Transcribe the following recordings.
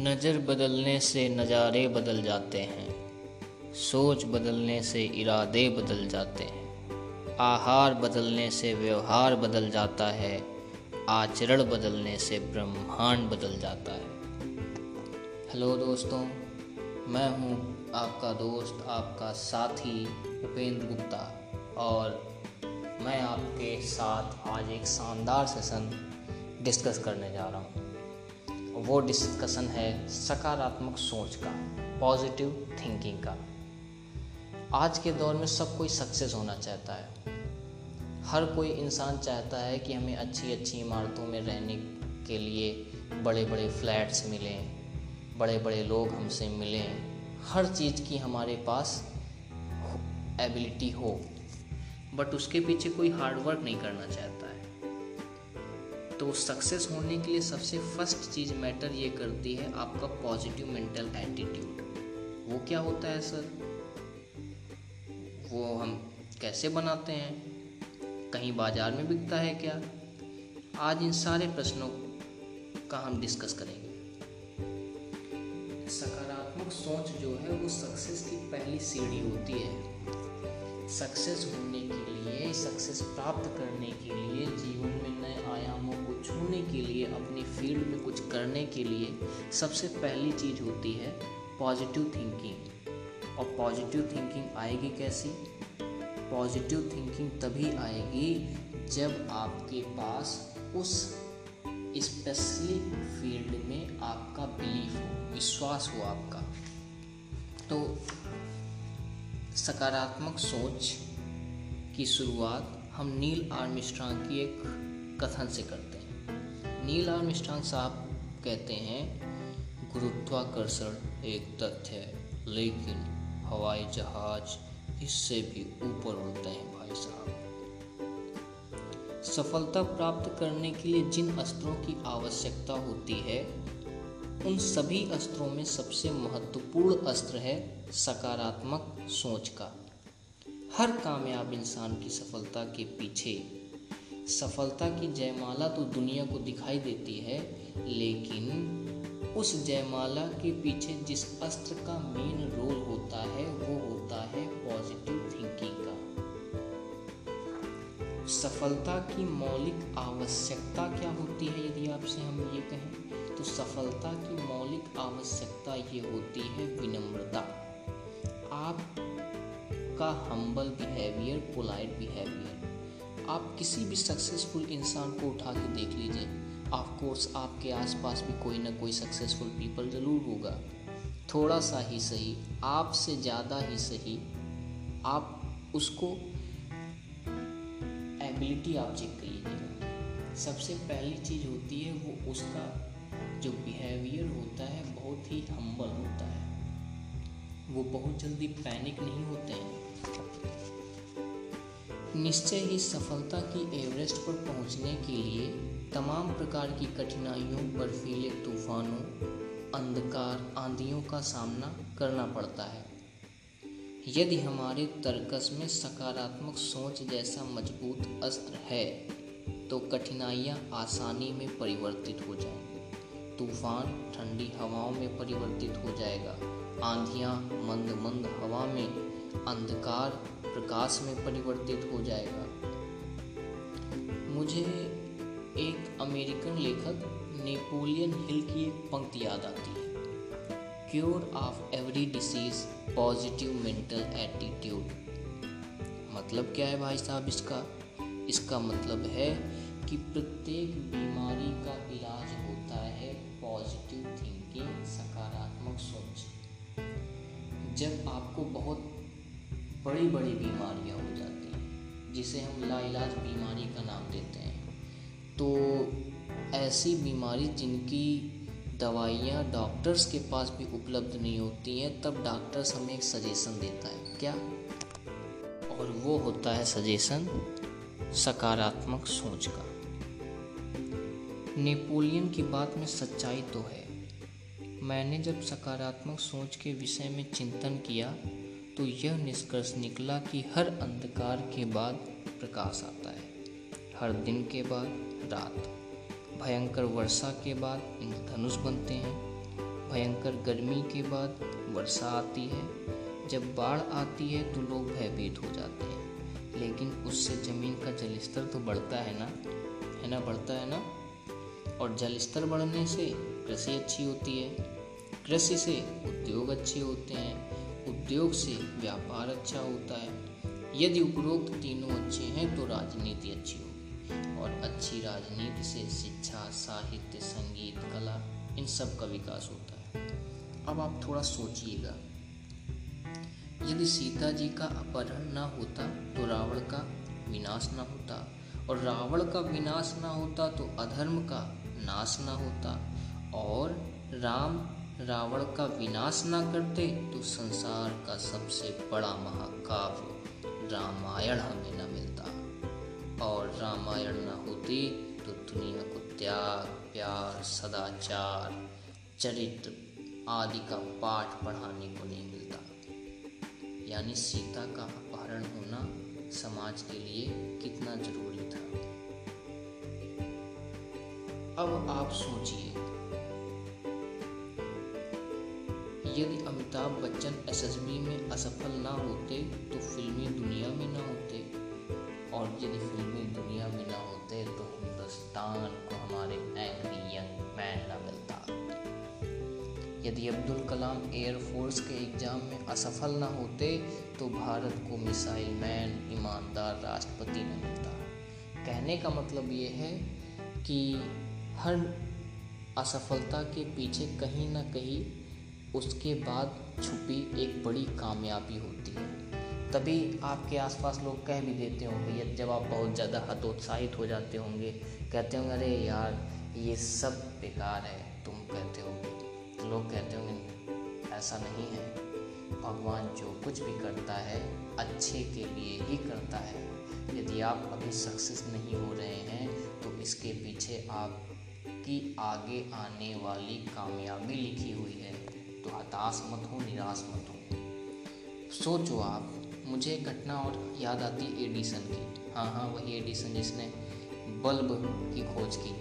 नज़र बदलने से नज़ारे बदल जाते हैं, सोच बदलने से इरादे बदल जाते हैं, आहार बदलने से व्यवहार बदल जाता है, आचरण बदलने से ब्रह्मांड बदल जाता है। हेलो दोस्तों, मैं हूँ आपका दोस्त, आपका साथी उपेंद्र गुप्ता और मैं आपके साथ आज एक शानदार सेशन डिस्कस करने जा रहा हूँ। वो डिस्कशन है सकारात्मक सोच का पॉजिटिव थिंकिंग का। आज के दौर में सब कोई सक्सेस होना चाहता है। हर कोई इंसान चाहता है कि हमें अच्छी अच्छी इमारतों में रहने के लिए बड़े बड़े फ्लैट्स मिलें बड़े बड़े लोग हमसे मिलें। हर चीज़ की हमारे पास एबिलिटी हो। बट उसके पीछे कोई हार्डवर्क नहीं करना चाहता है। तो सक्सेस होने के लिए सबसे फ़र्स्ट चीज़ मैटर ये करती है आपका पॉजिटिव मेंटल एटीट्यूड वो क्या होता है सर वो हम कैसे बनाते हैं? कहीं बाज़ार में बिकता है क्या? आज इन सारे प्रश्नों का हम डिस्कस करेंगे। सकारात्मक सोच जो है, वो सक्सेस की पहली सीढ़ी होती है। सक्सेस होने के लिए सक्सेस प्राप्त करने के लिए जीवन में नए आयामों छूने के लिए, अपनी फ़ील्ड में कुछ करने के लिए सबसे पहली चीज़ होती है पॉजिटिव थिंकिंग और पॉजिटिव थिंकिंग आएगी कैसी? पॉजिटिव थिंकिंग तभी आएगी जब आपके पास उस स्पेसिफिक फ़ील्ड में आपका बिलीफ हो, विश्वास हो आपका। तो सकारात्मक सोच की शुरुआत हम नील आर्मिस्ट्रांग की एक कथन से करते हैं। नील आर्मस्ट्रांग साहब कहते हैं, गुरुत्वाकर्षण एक तथ्य है, लेकिन हवाई जहाज़ इससे भी ऊपर उड़ते हैं भाई साहब। सफलता प्राप्त करने के लिए जिन अस्त्रों की आवश्यकता होती है, उन सभी अस्त्रों में सबसे महत्वपूर्ण अस्त्र है सकारात्मक सोच का। हर कामयाब इंसान की सफलता के पीछे सफलता की जयमाला तो दुनिया को दिखाई देती है, लेकिन उस जयमाला के पीछे जिस अस्त्र का मेन रोल होता है, वो होता है पॉजिटिव थिंकिंग का। सफलता की मौलिक आवश्यकता क्या होती है, यदि आपसे हम ये कहें? तो सफलता की मौलिक आवश्यकता ये होती है विनम्रता। आप का हम्बल बिहेवियर पोलाइट बिहेवियर आप किसी भी सक्सेसफुल इंसान को उठा के देख लीजिए। ऑफकोर्स आपके आसपास भी कोई ना कोई सक्सेसफुल पीपल ज़रूर होगा। थोड़ा सा ही सही, आपसे ज़्यादा ही सही, आप उसको एबिलिटी आप चेक कर लीजिएगा। सबसे पहली चीज़ होती है, वो उसका जो बिहेवियर होता है, बहुत ही हम्बल होता है। वो बहुत जल्दी पैनिक नहीं होते हैं। निश्चय ही सफलता की एवरेस्ट पर पहुँचने के लिए तमाम प्रकार की कठिनाइयों, बर्फीले तूफानों, अंधकार, आंधियों का सामना करना पड़ता है। यदि हमारे तर्कस में सकारात्मक सोच जैसा मज़बूत अस्त्र है तो कठिनाइयाँ आसानी में परिवर्तित हो जाएँगी। तूफ़ान ठंडी हवाओं में परिवर्तित हो जाएगा। आंधियाँ मंद मंद हवा में अंधकार प्रकाश में परिवर्तित हो जाएगा। मुझे एक अमेरिकन लेखक नेपोलियन हिल की एक पंक्ति याद आती है। Cure of every disease positive mental attitude मतलब क्या है भाई साहब इसका? इसका मतलब है कि प्रत्येक बीमारी का इलाज होता है पॉजिटिव थिंकिंग सकारात्मक सोच। जब आपको बहुत बड़ी बड़ी बीमारियाँ हो जाती हैं, जिसे हम लाइलाज बीमारी का नाम देते हैं। तो ऐसी बीमारी जिनकी दवाइयाँ डॉक्टर्स के पास भी उपलब्ध नहीं होती हैं, तब डॉक्टर्स हमें एक सजेशन देता है। क्या? और वो होता है सजेशन, सकारात्मक सोच का। नेपोलियन की बात में सच्चाई तो है। मैंने जब सकारात्मक सोच के विषय में चिंतन किया तो यह निष्कर्ष निकला कि हर अंधकार के बाद प्रकाश आता है। हर दिन के बाद रात। भयंकर वर्षा के बाद इंद्रधनुष बनते हैं। भयंकर गर्मी के बाद वर्षा आती है। जब बाढ़ आती है तो लोग भयभीत हो जाते हैं। लेकिन उससे ज़मीन का जल स्तर तो बढ़ता है ना? है ना, बढ़ता है ना? और जल स्तर बढ़ने से कृषि अच्छी होती है। कृषि से उद्योग अच्छे होते हैं। उद्योग से व्यापार अच्छा होता है। यदि उपरोक्त तीनों अच्छे हैं तो राजनीति अच्छी होगी। और अच्छी राजनीति से शिक्षा, साहित्य, संगीत, कला, इन सब का विकास होता है। अब आप थोड़ा सोचिएगा। यदि सीता जी का अपहरण ना होता तो रावण का विनाश ना होता। और रावण का विनाश ना होता तो अधर्म का नाश ना होता। और राम रावण का विनाश ना करते तो संसार का सबसे बड़ा महाकाव्य रामायण हमें न मिलता। और रामायण न होती तो दुनिया को त्याग, प्यार, सदाचार, चरित्र आदि का पाठ पढ़ाने को नहीं मिलता। यानी सीता का अपहरण होना समाज के लिए कितना ज़रूरी था। अब आप सोचिए यदि अमिताभ बच्चन एसएसबी में असफल ना होते तो फिल्मी दुनिया में ना होते। और यदि फिल्मी दुनिया में ना होते तो हिंदुस्तान को हमारे एंग्री यंग मैन ना मिलता। यदि अब्दुल कलाम एयरफोर्स के एग्ज़ाम में असफल ना होते तो भारत को मिसाइल मैन, ईमानदार राष्ट्रपति न मिलता। कहने का मतलब ये है कि हर असफलता के पीछे कहीं ना कहीं उसके बाद छुपी एक बड़ी कामयाबी होती है। तभी आपके आसपास लोग कह भी देते होंगे, या जब आप बहुत ज़्यादा हतोत्साहित हो जाते होंगे, कहते होंगे, अरे यार, ये सब बेकार है, तुम कहते तो लोग कहते होंगे, ऐसा नहीं है। भगवान जो कुछ भी करता है, अच्छे के लिए ही करता है। यदि आप अभी सक्सेस नहीं हो रहे हैं तो इसके पीछे आपकी आगे आने वाली कामयाबी लिखी हुई है। तो हताश मत हो, निराश मत हो। सोचो आप, मुझे एक घटना और याद आती एडिसन की। हाँ हाँ वही एडिसन जिसने बल्ब की खोज की।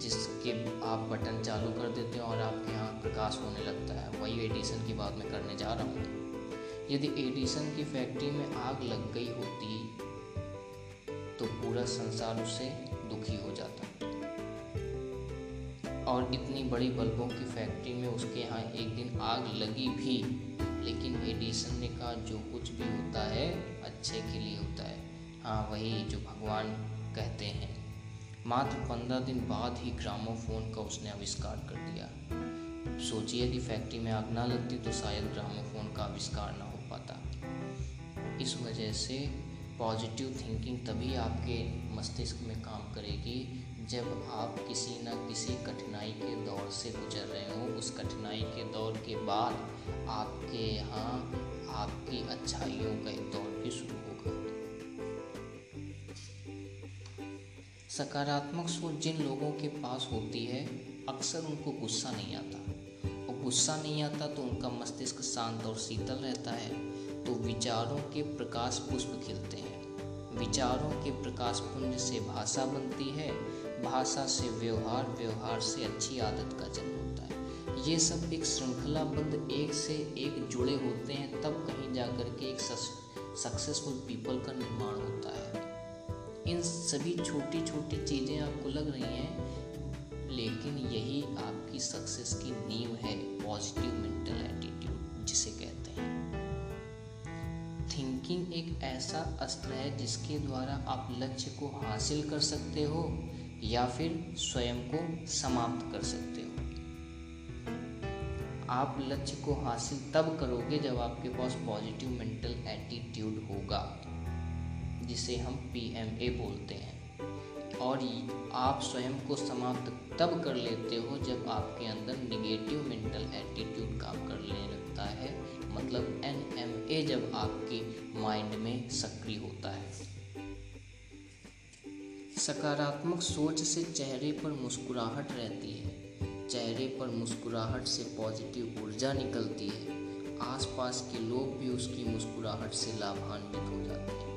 जिसके आप बटन चालू कर देते हैं और आपके यहाँ प्रकाश होने लगता है। वही एडिसन की बात मैं करने जा रहा हूँ। यदि एडिसन की फैक्ट्री में आग लग गई होती तो पूरा संसार उससे दुखी हो जाता। और इतनी बड़ी बल्बों की फैक्ट्री में उसके यहाँ एक दिन आग लगी भी। लेकिन एडिसन ने कहा, जो कुछ भी होता है, अच्छे के लिए होता है। हाँ वही जो भगवान कहते हैं। मात्र पंद्रह दिन बाद ही ग्रामोफोन का उसने आविष्कार कर दिया। सोचिए कि फैक्ट्री में आग ना लगती तो शायद ग्रामोफोन का आविष्कार ना हो पाता। इस वजह से पॉजिटिव थिंकिंग तभी आपके मस्तिष्क में काम करेगी जब आप किसी न किसी कठिनाई के दौर से गुजर रहे हो, उस कठिनाई के दौर के बाद आपके यहाँ आपकी अच्छाइयों का एक दौर भी शुरू होगा। सकारात्मक सोच जिन लोगों के पास होती है, अक्सर उनको गुस्सा नहीं आता। और गुस्सा नहीं आता तो उनका मस्तिष्क शांत और शीतल रहता है। तो विचारों के प्रकाश पुष्प खिलते हैं। विचारों के प्रकाश पुंज से भाषा बनती है भाषा से व्यवहार व्यवहार से अच्छी आदत का जन्म होता है। ये सब एक श्रृंखलाबद्ध, एक से एक जुड़े होते हैं, तब कहीं जाकर के एक सक्सेसफुल पीपल का निर्माण होता है। इन सभी छोटी छोटी चीज़ें आपको लग रही हैं, लेकिन यही आपकी सक्सेस की नींव है पॉजिटिव मेंटल एटीट्यूड जिसे कहते हैं। थिंकिंग एक ऐसा अस्त्र है जिसके द्वारा आप लक्ष्य को हासिल कर सकते हो या फिर स्वयं को समाप्त कर सकते हो। आप लक्ष्य को हासिल तब करोगे जब आपके पास पॉजिटिव मेंटल एटीट्यूड होगा, जिसे हम पी एम ए बोलते हैं। और आप स्वयं को समाप्त तब कर लेते हो जब आपके अंदर निगेटिव मेंटल एटीट्यूड काम कर करने लगता है। मतलब एन एम ए जब आपके माइंड में सक्रिय होता है। सकारात्मक सोच से चेहरे पर मुस्कुराहट रहती है। चेहरे पर मुस्कुराहट से पॉजिटिव ऊर्जा निकलती है। आसपास के लोग भी उसकी मुस्कुराहट से लाभान्वित हो जाते हैं।